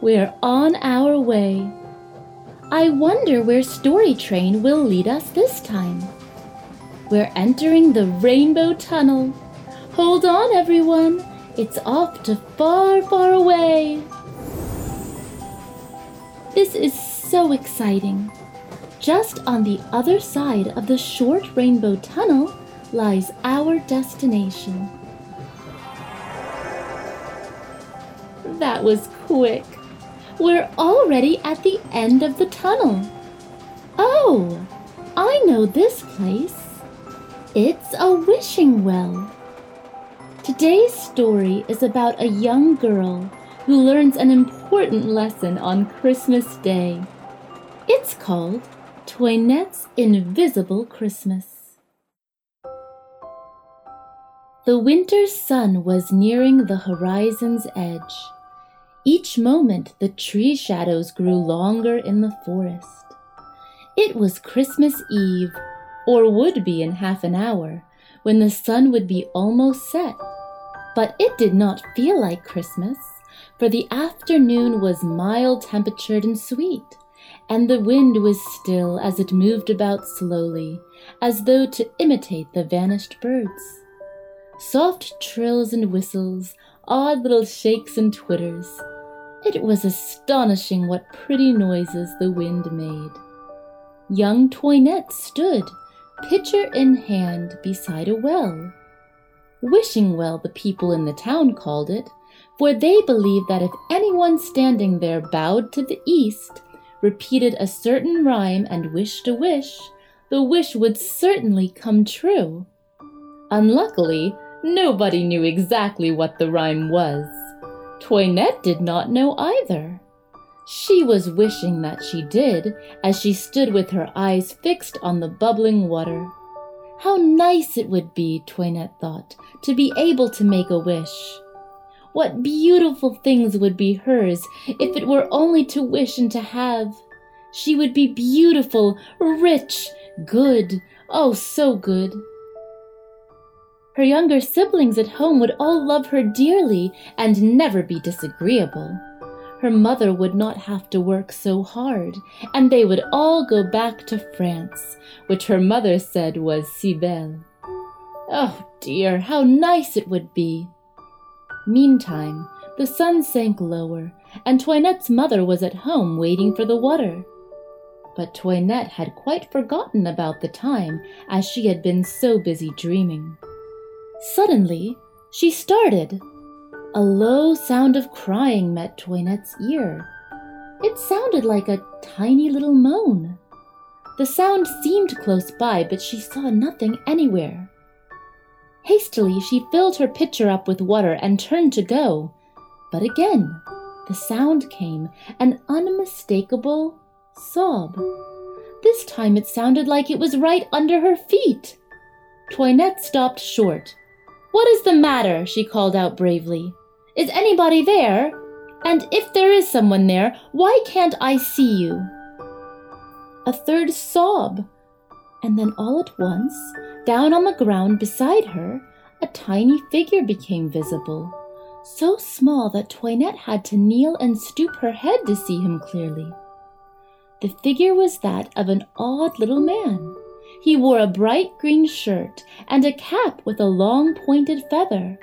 we're on our way. I wonder where Story Train will lead us this time. We're entering the Rainbow Tunnel. Hold on, everyone. It's off to far, far away. This is so exciting. Just on the other side of the short rainbow tunnel lies our destination. That was quick. We're already at the end of the tunnel. Oh, I know this place. It's a wishing well. Today's story is about a young girl who learns an important lesson on Christmas Day. It's called Toinette's Invisible Christmas. The winter sun was nearing the horizon's edge. Each moment the tree shadows grew longer in the forest. It was Christmas Eve or would be in half an hour, when the sun would be almost set. But it did not feel like Christmas, for the afternoon was mild temperatured and sweet, and the wind was still as it moved about slowly, as though to imitate the vanished birds. Soft trills and whistles, odd little shakes and twitters. It was astonishing what pretty noises the wind made. Young Toinette stood pitcher in hand beside a well. Wishing well, the people in the town called it, for they believed that if anyone standing there bowed to the east, repeated a certain rhyme, and wished a wish, the wish would certainly come true. Unluckily, nobody knew exactly what the rhyme was. Toinette did not know either. She was wishing that she did, as she stood with her eyes fixed on the bubbling water. How nice it would be, Toinette thought, to be able to make a wish. What beautiful things would be hers if it were only to wish and to have. She would be beautiful, rich, good, oh, so good. Her younger siblings at home would all love her dearly and never be disagreeable her mother would not have to work so hard, and they would all go back to France, which her mother said was si belle. Oh dear, how nice it would be! Meantime, the sun sank lower, and Toinette's mother was at home waiting for the water. But Toinette had quite forgotten about the time, as she had been so busy dreaming. Suddenly, she started a low sound of crying met Toinette's ear. It sounded like a tiny little moan. The sound seemed close by, but she saw nothing anywhere. Hastily, she filled her pitcher up with water and turned to go. But again, the sound came an unmistakable sob. This time it sounded like it was right under her feet. Toinette stopped short. What is the matter? she called out bravely. Is anybody there? And if there is someone there, why can't I see you? A third sob, and then all at once, down on the ground beside her, a tiny figure became visible, so small that Toinette had to kneel and stoop her head to see him clearly. The figure was that of an odd little man. He wore a bright green shirt and a cap with a long pointed feather.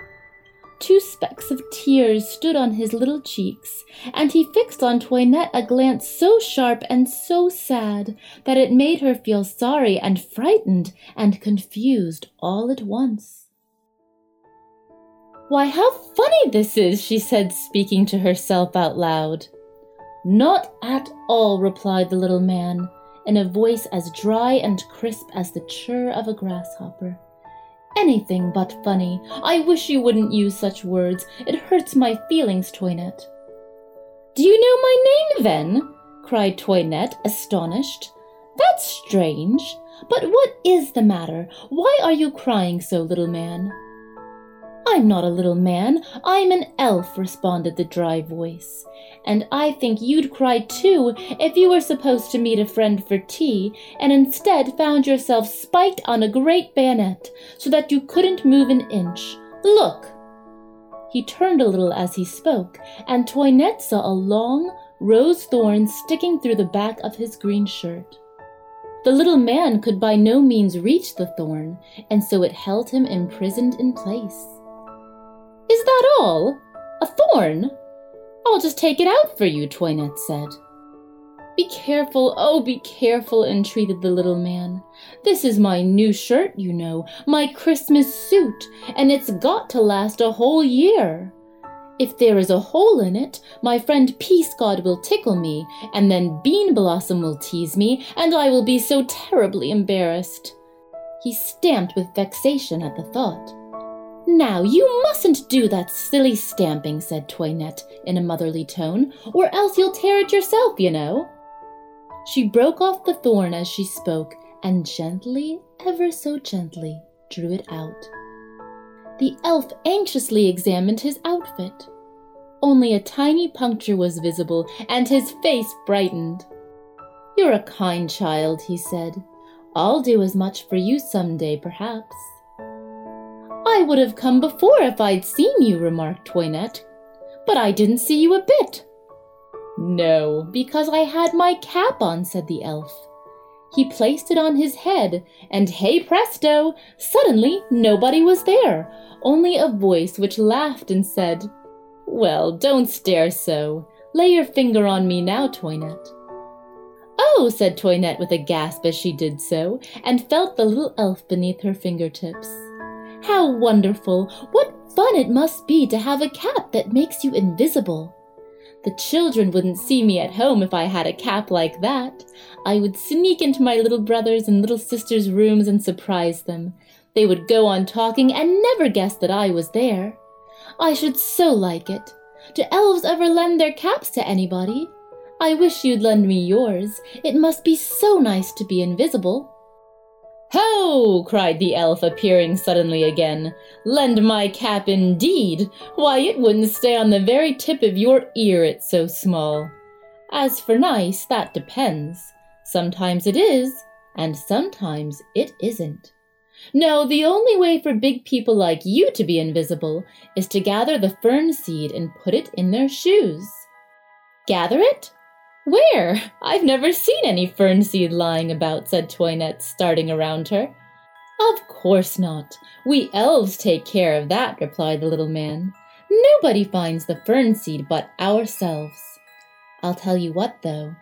Two specks of tears stood on his little cheeks, and he fixed on Toinette a glance so sharp and so sad that it made her feel sorry and frightened and confused all at once. Why, how funny this is, she said, speaking to herself out loud. Not at all, replied the little man, in a voice as dry and crisp as the chirr of a grasshopper anything but funny. I wish you wouldn't use such words. It hurts my feelings, Toinette. Do you know my name then? cried Toinette, astonished. That's strange. But what is the matter? Why are you crying so, little man? I'm not a little man, I'm an elf, responded the dry voice. And I think you'd cry too if you were supposed to meet a friend for tea and instead found yourself spiked on a great bayonet so that you couldn't move an inch. Look! He turned a little as he spoke, and Toinette saw a long rose thorn sticking through the back of his green shirt. The little man could by no means reach the thorn, and so it held him imprisoned in place. That all? A thorn? I'll just take it out for you, Toinette said. Be careful, oh, be careful, entreated the little man. This is my new shirt, you know, my Christmas suit, and it's got to last a whole year. If there is a hole in it, my friend Peascod will tickle me, and then Bean Blossom will tease me, and I will be so terribly embarrassed. He stamped with vexation at the thought. Now, you mustn't do that silly stamping, said Toinette in a motherly tone, or else you'll tear it yourself, you know. She broke off the thorn as she spoke, and gently, ever so gently, drew it out. The elf anxiously examined his outfit. Only a tiny puncture was visible, and his face brightened. You're a kind child, he said. I'll do as much for you some day, perhaps. I would have come before if I'd seen you, remarked Toinette. But I didn't see you a bit. No, because I had my cap on, said the elf. He placed it on his head, and hey presto! Suddenly nobody was there, only a voice which laughed and said, Well, don't stare so. Lay your finger on me now, Toinette. Oh, said Toinette with a gasp as she did so, and felt the little elf beneath her fingertips. How wonderful! What fun it must be to have a cap that makes you invisible! The children wouldn't see me at home if I had a cap like that. I would sneak into my little brothers' and little sisters' rooms and surprise them. They would go on talking and never guess that I was there. I should so like it. Do elves ever lend their caps to anybody? I wish you'd lend me yours. It must be so nice to be invisible. Ho! cried the elf, appearing suddenly again. Lend my cap indeed! Why, it wouldn't stay on the very tip of your ear, it's so small. As for nice, that depends. Sometimes it is, and sometimes it isn't. No, the only way for big people like you to be invisible is to gather the fern seed and put it in their shoes. Gather it? Where? I've never seen any fern seed lying about, said Toinette, starting around her. Of course not. We elves take care of that, replied the little man. Nobody finds the fern seed but ourselves. I'll tell you what, though.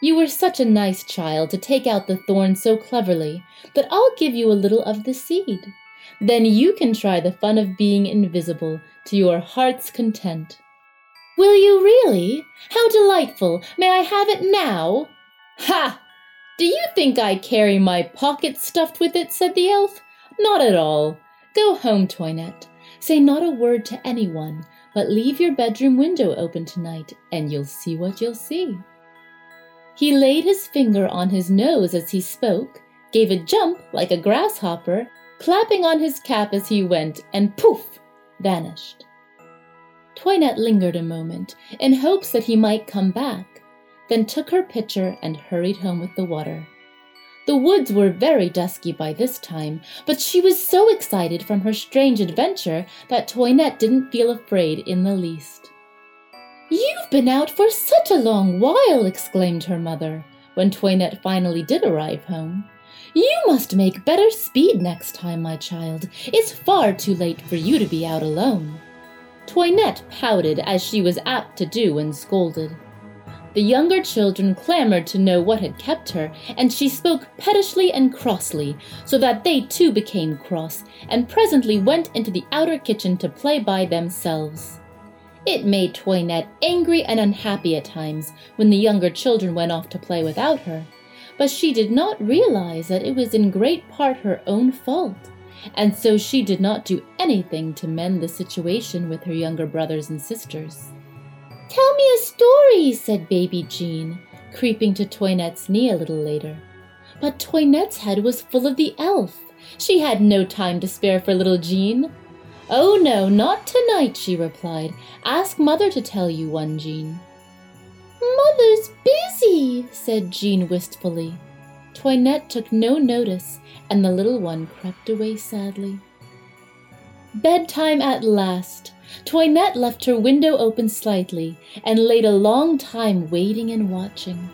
You were such a nice child to take out the thorn so cleverly that I'll give you a little of the seed. Then you can try the fun of being invisible to your heart's content. Will you really? How delightful! May I have it now? Ha! Do you think I carry my pocket stuffed with it? said the elf. Not at all. Go home, Toinette. Say not a word to anyone, but leave your bedroom window open tonight, and you'll see what you'll see. He laid his finger on his nose as he spoke, gave a jump like a grasshopper, clapping on his cap as he went, and poof, vanished. Toinette lingered a moment, in hopes that he might come back, then took her pitcher and hurried home with the water. The woods were very dusky by this time, but she was so excited from her strange adventure that Toinette didn't feel afraid in the least. You've been out for such a long while, exclaimed her mother, when Toinette finally did arrive home. You must make better speed next time, my child. It's far too late for you to be out alone. Toinette pouted as she was apt to do when scolded. The younger children clamored to know what had kept her, and she spoke pettishly and crossly, so that they too became cross, and presently went into the outer kitchen to play by themselves. It made Toinette angry and unhappy at times when the younger children went off to play without her, but she did not realize that it was in great part her own fault and so she did not do anything to mend the situation with her younger brothers and sisters. Tell me a story, said baby Jean, creeping to Toinette's knee a little later. But Toinette's head was full of the elf. She had no time to spare for little Jean. Oh no, not tonight, she replied. Ask mother to tell you one, Jean. Mother's busy, said Jean wistfully. Toinette took no notice, and the little one crept away sadly. Bedtime at last. Toinette left her window open slightly and laid a long time waiting and watching.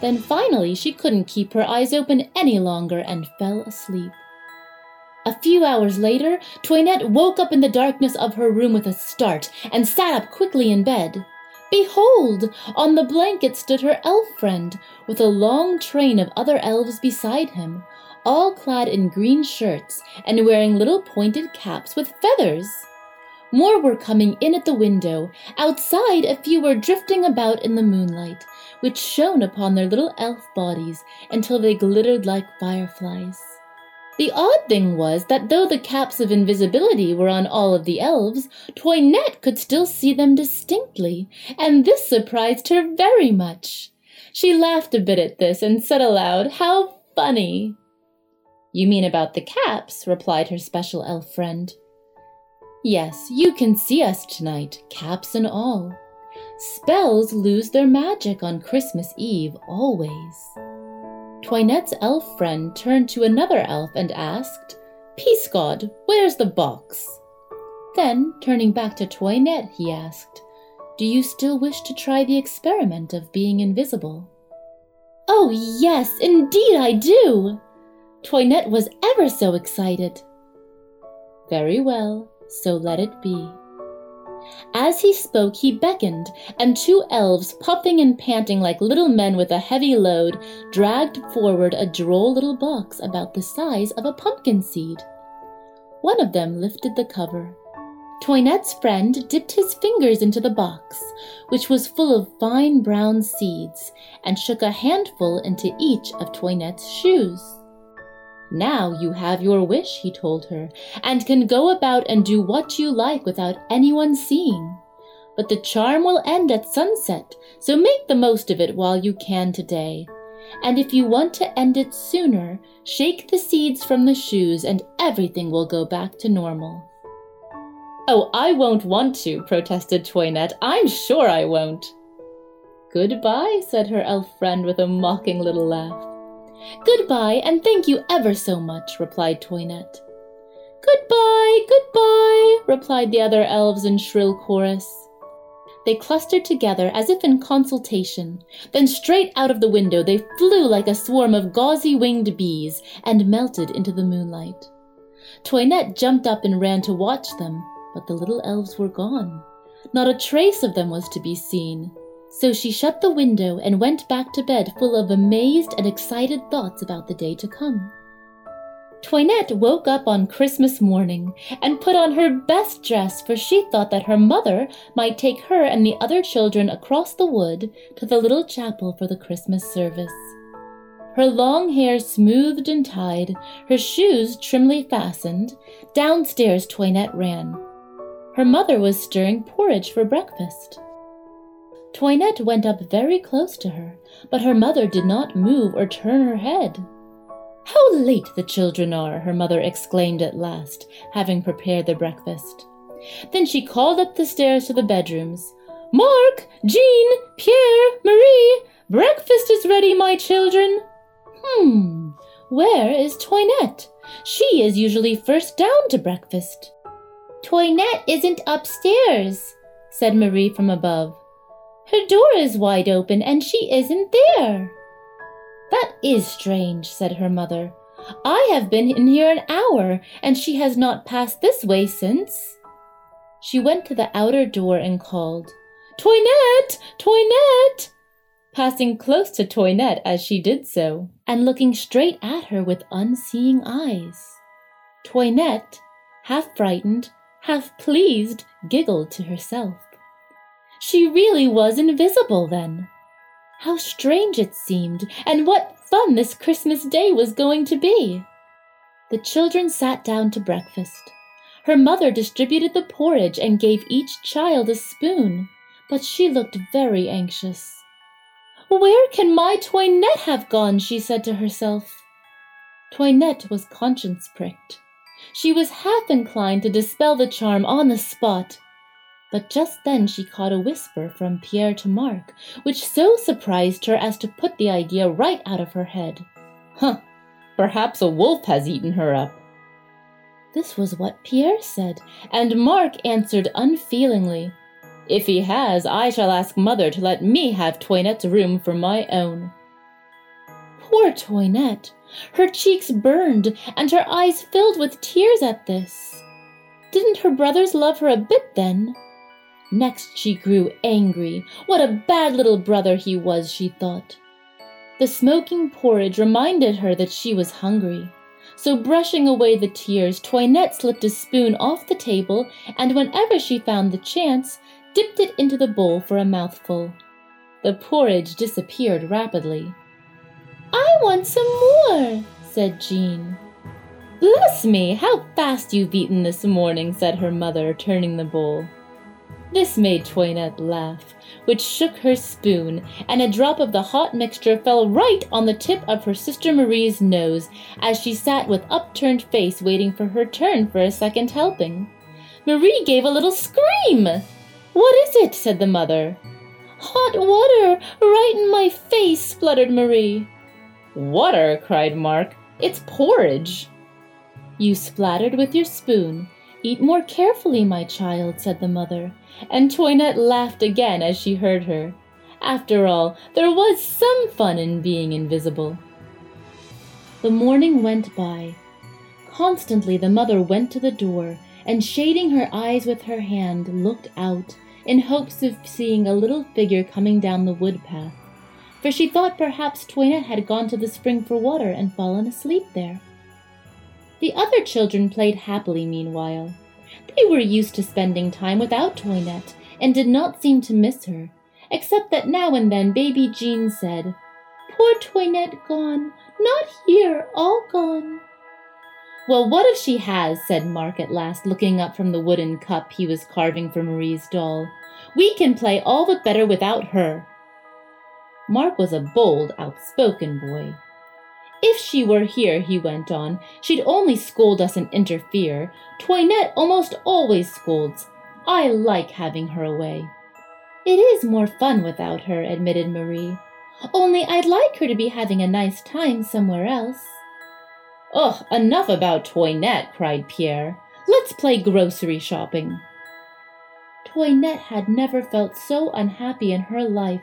Then finally she couldn't keep her eyes open any longer and fell asleep. A few hours later, Toinette woke up in the darkness of her room with a start and sat up quickly in bed. Behold! On the blanket stood her elf friend, with a long train of other elves beside him, all clad in green shirts and wearing little pointed caps with feathers. More were coming in at the window. Outside, a few were drifting about in the moonlight, which shone upon their little elf bodies until they glittered like fireflies. The odd thing was that though the caps of invisibility were on all of the elves, Toinette could still see them distinctly, and this surprised her very much. She laughed a bit at this and said aloud, How funny! You mean about the caps, replied her special elf friend. Yes, you can see us tonight, caps and all. Spells lose their magic on Christmas Eve always. Toinette's elf friend turned to another elf and asked, Peascod, where's the box? Then, turning back to Toinette, he asked, Do you still wish to try the experiment of being invisible? Oh, yes, indeed I do! Toinette was ever so excited. Very well, so let it be. As he spoke, he beckoned, and two elves, puffing and panting like little men with a heavy load, dragged forward a droll little box about the size of a pumpkin seed. One of them lifted the cover. Toinette's friend dipped his fingers into the box, which was full of fine brown seeds, and shook a handful into each of Toinette's shoes. Now you have your wish, he told her, and can go about and do what you like without anyone seeing. But the charm will end at sunset, so make the most of it while you can today. And if you want to end it sooner, shake the seeds from the shoes and everything will go back to normal. Oh, I won't want to, protested Toinette. I'm sure I won't. Goodbye, said her elf friend with a mocking little laugh. Goodbye, and thank you ever so much, replied Toinette. Goodbye, goodbye, replied the other elves in shrill chorus. They clustered together as if in consultation. Then straight out of the window they flew like a swarm of gauzy winged bees and melted into the moonlight. Toinette jumped up and ran to watch them, but the little elves were gone. Not a trace of them was to be seen. So she shut the window and went back to bed full of amazed and excited thoughts about the day to come. Toinette woke up on Christmas morning and put on her best dress, for she thought that her mother might take her and the other children across the wood to the little chapel for the Christmas service. Her long hair smoothed and tied, her shoes trimly fastened, downstairs Toinette ran. Her mother was stirring porridge for breakfast. Toinette went up very close to her, but her mother did not move or turn her head. How late the children are, her mother exclaimed at last, having prepared their breakfast. Then she called up the stairs to the bedrooms. Mark, Jean, Pierre, Marie, breakfast is ready, my children. Hmm, where is Toinette? She is usually first down to breakfast. Toinette isn't upstairs, said Marie from above. Her door is wide open and she isn't there. That is strange, said her mother. I have been in here an hour, and she has not passed this way since. She went to the outer door and called, Toinette! Toinette! Passing close to Toinette as she did so, and looking straight at her with unseeing eyes. Toinette, half frightened, half pleased, giggled to herself. She really was invisible then. How strange it seemed, and what fun this Christmas day was going to be! The children sat down to breakfast. Her mother distributed the porridge and gave each child a spoon, but she looked very anxious. Where can my Toinette have gone? she said to herself. Toinette was conscience pricked. She was half inclined to dispel the charm on the spot. But just then she caught a whisper from Pierre to Mark, which so surprised her as to put the idea right out of her head. Huh, perhaps a wolf has eaten her up. This was what Pierre said, and Mark answered unfeelingly, If he has, I shall ask mother to let me have Toinette's room for my own. Poor Toinette! Her cheeks burned, and her eyes filled with tears at this. Didn't her brothers love her a bit then? Next she grew angry. What a bad little brother he was, she thought. The smoking porridge reminded her that she was hungry. So, brushing away the tears, Toinette slipped a spoon off the table, and whenever she found the chance, dipped it into the bowl for a mouthful. The porridge disappeared rapidly. I want some more, said Jean. Bless me, how fast you've eaten this morning, said her mother, turning the bowl. This made Toinette laugh, which shook her spoon, and a drop of the hot mixture fell right on the tip of her sister Marie's nose as she sat with upturned face waiting for her turn for a second helping. Marie gave a little scream. What is it? said the mother. Hot water right in my face, spluttered Marie. Water, cried Mark. It's porridge. You splattered with your spoon. Eat more carefully, my child, said the mother and Toinette laughed again as she heard her. After all, there was some fun in being invisible. The morning went by. Constantly the mother went to the door, and shading her eyes with her hand, looked out, in hopes of seeing a little figure coming down the wood path, for she thought perhaps Toinette had gone to the spring for water and fallen asleep there. The other children played happily meanwhile. They were used to spending time without Toinette and did not seem to miss her, except that now and then baby Jean said, Poor Toinette gone, not here, all gone. Well, what if she has? said Mark at last, looking up from the wooden cup he was carving for Marie's doll. We can play all the better without her. Mark was a bold, outspoken boy. If she were here, he went on, she'd only scold us and interfere. Toinette almost always scolds. I like having her away. It is more fun without her, admitted Marie. Only I'd like her to be having a nice time somewhere else. Ugh, enough about Toinette, cried Pierre. Let's play grocery shopping. Toinette had never felt so unhappy in her life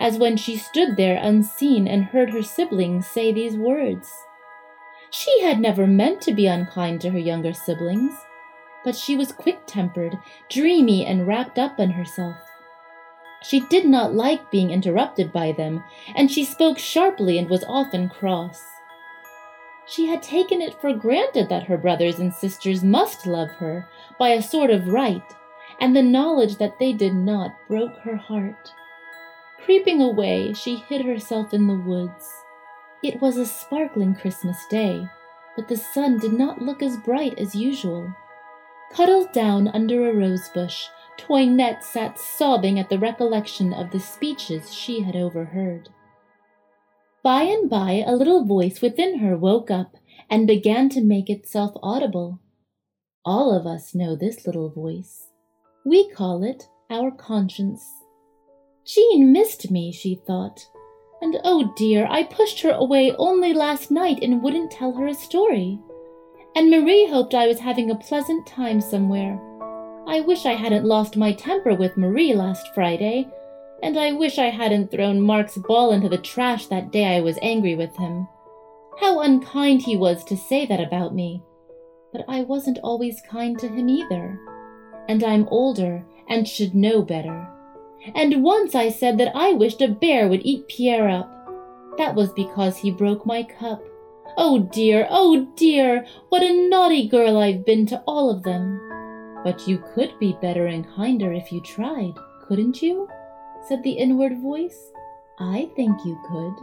as when she stood there unseen and heard her siblings say these words. She had never meant to be unkind to her younger siblings, but she was quick tempered, dreamy, and wrapped up in herself. She did not like being interrupted by them, and she spoke sharply and was often cross. She had taken it for granted that her brothers and sisters must love her by a sort of right, and the knowledge that they did not broke her heart. Creeping away, she hid herself in the woods. It was a sparkling Christmas day, but the sun did not look as bright as usual. Cuddled down under a rosebush, Toinette sat sobbing at the recollection of the speeches she had overheard. By and by, a little voice within her woke up and began to make itself audible. All of us know this little voice. We call it our conscience. Jean missed me, she thought. And oh dear, I pushed her away only last night and wouldn't tell her a story. And Marie hoped I was having a pleasant time somewhere. I wish I hadn't lost my temper with Marie last Friday, and I wish I hadn't thrown Mark's ball into the trash that day I was angry with him. How unkind he was to say that about me. But I wasn't always kind to him either. And I'm older and should know better. And once I said that I wished a bear would eat Pierre up. That was because he broke my cup. Oh dear, oh dear, what a naughty girl I've been to all of them. But you could be better and kinder if you tried, couldn't you? said the inward voice. I think you could.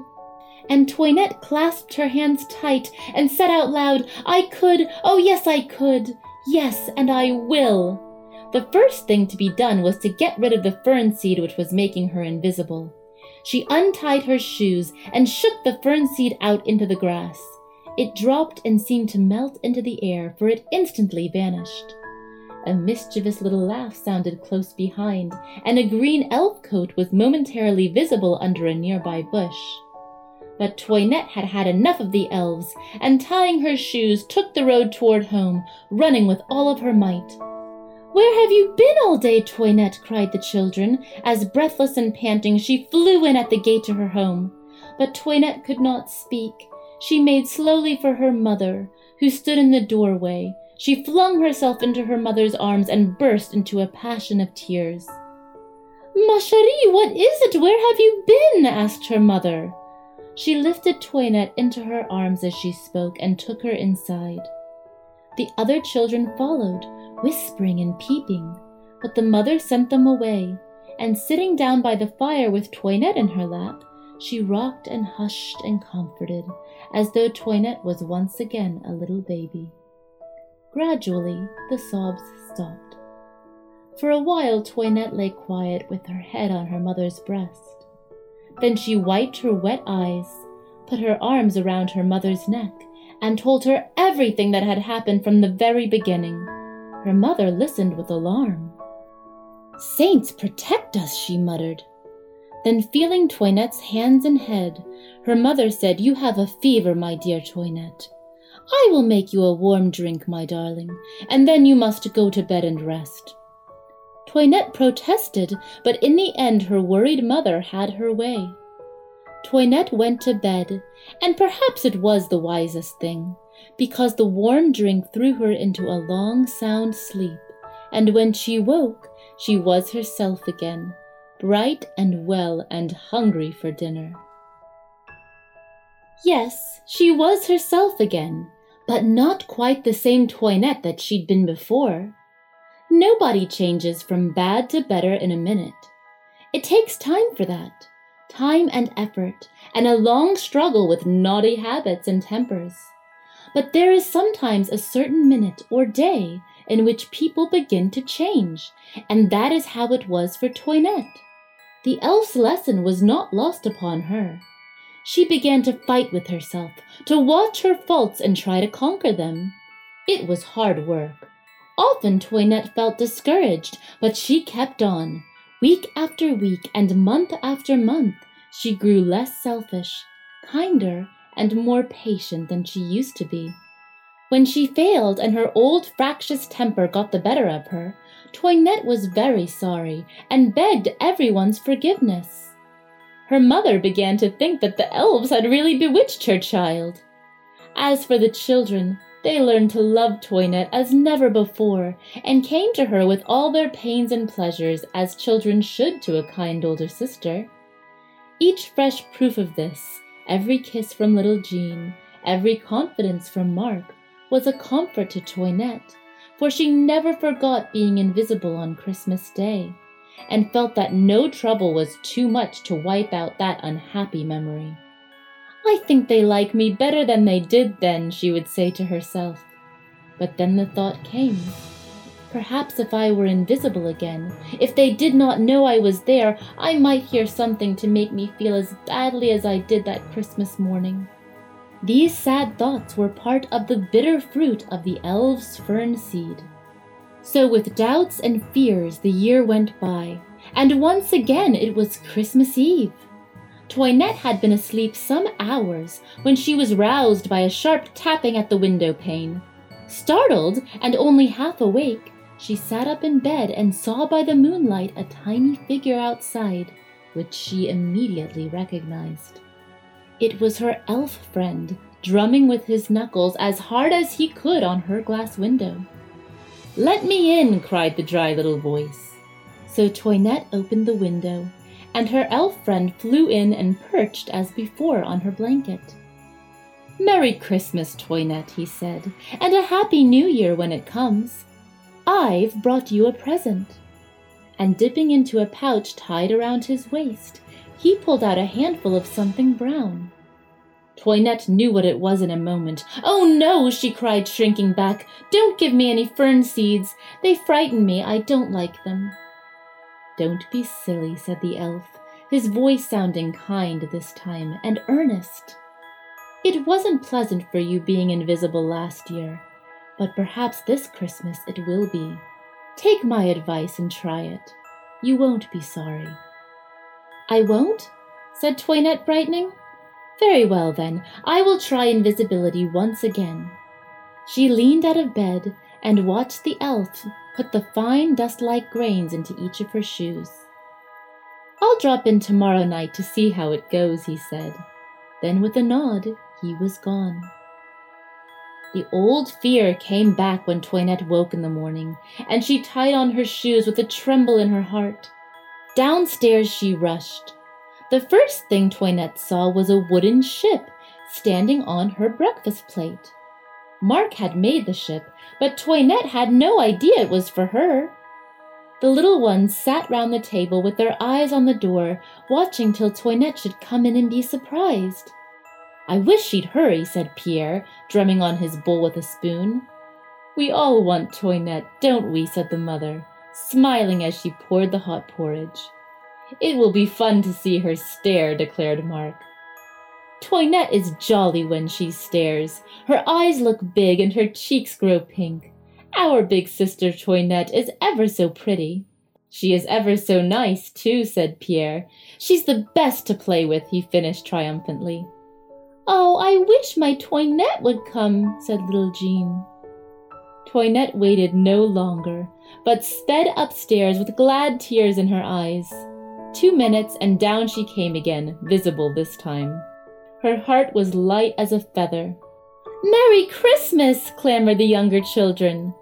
And Toinette clasped her hands tight and said out loud, I could, oh yes, I could. Yes, and I will. The first thing to be done was to get rid of the fern seed which was making her invisible. She untied her shoes and shook the fern seed out into the grass. It dropped and seemed to melt into the air, for it instantly vanished. A mischievous little laugh sounded close behind, and a green elf coat was momentarily visible under a nearby bush. But Toinette had had enough of the elves, and tying her shoes, took the road toward home, running with all of her might. Where have you been all day, Toinette? cried the children, as breathless and panting she flew in at the gate to her home. But Toinette could not speak. She made slowly for her mother, who stood in the doorway. She flung herself into her mother's arms and burst into a passion of tears. Ma chérie, what is it? Where have you been? asked her mother. She lifted Toinette into her arms as she spoke and took her inside. The other children followed, whispering and peeping, but the mother sent them away, and sitting down by the fire with Toinette in her lap, she rocked and hushed and comforted, as though Toinette was once again a little baby. Gradually, the sobs stopped. For a while, Toinette lay quiet with her head on her mother's breast. Then she wiped her wet eyes, put her arms around her mother's neck, and told her everything that had happened from the very beginning. Her mother listened with alarm. Saints protect us, she muttered. Then, feeling Toinette's hands and head, her mother said, You have a fever, my dear Toinette. I will make you a warm drink, my darling, and then you must go to bed and rest. Toinette protested, but in the end her worried mother had her way. Toinette went to bed, and perhaps it was the wisest thing, because the warm drink threw her into a long, sound sleep, and when she woke, she was herself again, bright and well and hungry for dinner. Yes, she was herself again, but not quite the same Toinette that she'd been before. Nobody changes from bad to better in a minute. It takes time for that time and effort, and a long struggle with naughty habits and tempers. But there is sometimes a certain minute or day in which people begin to change, and that is how it was for Toinette. The elf's lesson was not lost upon her. She began to fight with herself, to watch her faults and try to conquer them. It was hard work. Often Toinette felt discouraged, but she kept on. Week after week and month after month, she grew less selfish, kinder, and more patient than she used to be. When she failed and her old fractious temper got the better of her, Toinette was very sorry and begged everyone's forgiveness. Her mother began to think that the elves had really bewitched her child. As for the children, they learned to love Toinette as never before, and came to her with all their pains and pleasures as children should to a kind older sister. Each fresh proof of this, every kiss from little Jean, every confidence from Mark, was a comfort to Toinette, for she never forgot being invisible on Christmas Day, and felt that no trouble was too much to wipe out that unhappy memory. I think they like me better than they did then, she would say to herself. But then the thought came. Perhaps if I were invisible again, if they did not know I was there, I might hear something to make me feel as badly as I did that Christmas morning. These sad thoughts were part of the bitter fruit of the elves' fern seed. So, with doubts and fears, the year went by, and once again it was Christmas Eve. Toinette had been asleep some hours when she was roused by a sharp tapping at the window pane. Startled and only half awake, she sat up in bed and saw by the moonlight a tiny figure outside, which she immediately recognized. It was her elf friend, drumming with his knuckles as hard as he could on her glass window. Let me in, cried the dry little voice. So Toinette opened the window, and her elf friend flew in and perched as before on her blanket. Merry Christmas, Toinette, he said, and a Happy New Year when it comes. I've brought you a present. And dipping into a pouch tied around his waist, he pulled out a handful of something brown. Toinette knew what it was in a moment. Oh no, she cried, shrinking back. Don't give me any fern seeds. They frighten me. I don't like them. Don't be silly, said the elf, his voice sounding kind this time and earnest. It wasn't pleasant for you being invisible last year, but perhaps this Christmas it will be. Take my advice and try it. You won't be sorry. I won't? said Toinette, brightening. Very well, then, I will try invisibility once again. She leaned out of bed and watched the elf put the fine dust like grains into each of her shoes. I'll drop in tomorrow night to see how it goes, he said. Then, with a nod, he was gone. The old fear came back when Toinette woke in the morning, and she tied on her shoes with a tremble in her heart. Downstairs she rushed. The first thing Toinette saw was a wooden ship standing on her breakfast plate. Mark had made the ship, but Toinette had no idea it was for her. The little ones sat round the table with their eyes on the door, watching till Toinette should come in and be surprised. I wish she'd hurry, said Pierre, drumming on his bowl with a spoon. We all want Toinette, don't we? said the mother, smiling as she poured the hot porridge. It will be fun to see her stare, declared Mark. Toinette is jolly when she stares. Her eyes look big and her cheeks grow pink. Our big sister Toinette is ever so pretty. She is ever so nice, too, said Pierre. She's the best to play with, he finished triumphantly. Oh, I wish my Toinette would come, said little Jean. Toinette waited no longer, but sped upstairs with glad tears in her eyes. Two minutes, and down she came again, visible this time. Her heart was light as a feather. Merry Christmas! clamored the younger children.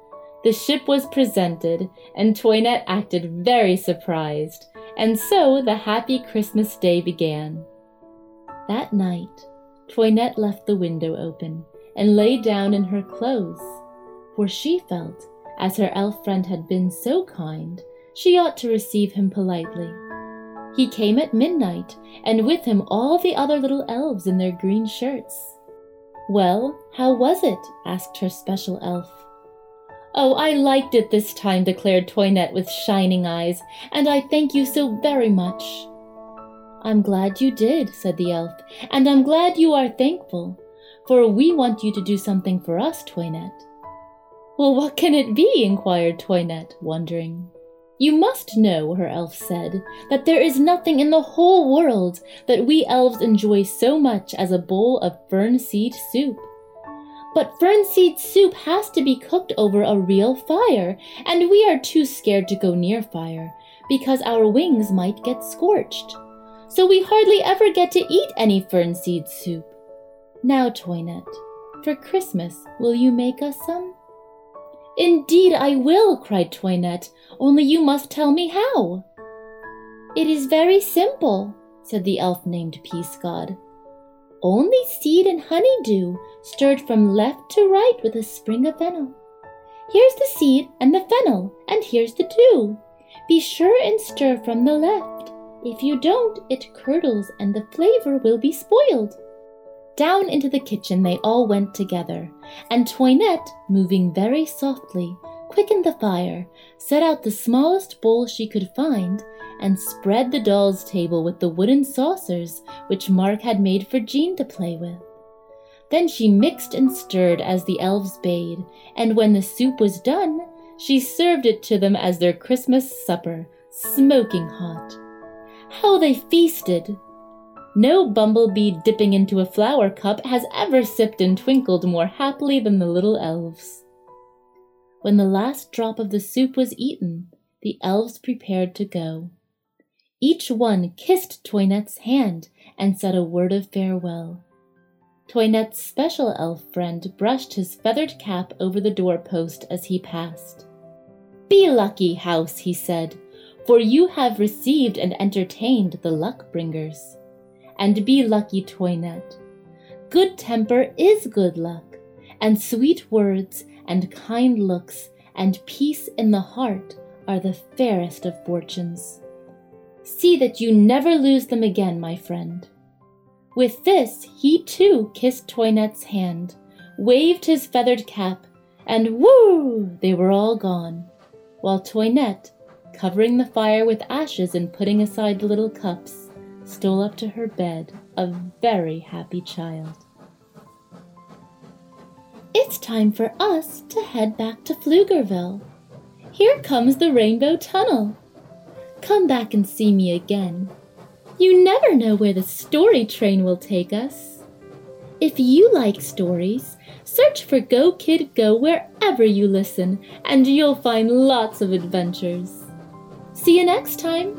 The ship was presented, and Toinette acted very surprised, and so the happy Christmas day began. That night, Toinette left the window open and lay down in her clothes, for she felt, as her elf friend had been so kind, she ought to receive him politely. He came at midnight, and with him all the other little elves in their green shirts. Well, how was it? asked her special elf. Oh, I liked it this time, declared Toinette with shining eyes, and I thank you so very much. I'm glad you did, said the elf, and I'm glad you are thankful, for we want you to do something for us, Toinette. Well, what can it be? inquired Toinette, wondering. You must know, her elf said, that there is nothing in the whole world that we elves enjoy so much as a bowl of fern seed soup. But fern seed soup has to be cooked over a real fire, and we are too scared to go near fire because our wings might get scorched. So we hardly ever get to eat any fern seed soup. Now, Toinette, for Christmas, will you make us some? Indeed I will, cried Toinette, only you must tell me how. It is very simple, said the elf named Peascod. Only seed and honeydew stirred from left to right with a spring of fennel. Here's the seed and the fennel, and here's the dew. Be sure and stir from the left. If you don't, it curdles and the flavor will be spoiled. Down into the kitchen they all went together, and Toinette, moving very softly, quickened the fire, set out the smallest bowl she could find, and spread the doll's table with the wooden saucers which Mark had made for Jean to play with. Then she mixed and stirred as the elves bade, and when the soup was done, she served it to them as their Christmas supper, smoking hot. How they feasted! No bumblebee dipping into a flower cup has ever sipped and twinkled more happily than the little elves. When the last drop of the soup was eaten, the elves prepared to go. Each one kissed Toinette's hand and said a word of farewell. Toinette's special elf friend brushed his feathered cap over the doorpost as he passed. Be lucky, house, he said, for you have received and entertained the luck bringers and be lucky, Toinette. Good temper is good luck, and sweet words and kind looks and peace in the heart are the fairest of fortunes. See that you never lose them again, my friend. With this, he too kissed Toinette's hand, waved his feathered cap, and whoo! They were all gone, while Toinette, covering the fire with ashes and putting aside the little cups, stole up to her bed, a very happy child. It's time for us to head back to Pflugerville. Here comes the Rainbow Tunnel. Come back and see me again. You never know where the story train will take us. If you like stories, search for Go Kid Go wherever you listen, and you'll find lots of adventures. See you next time!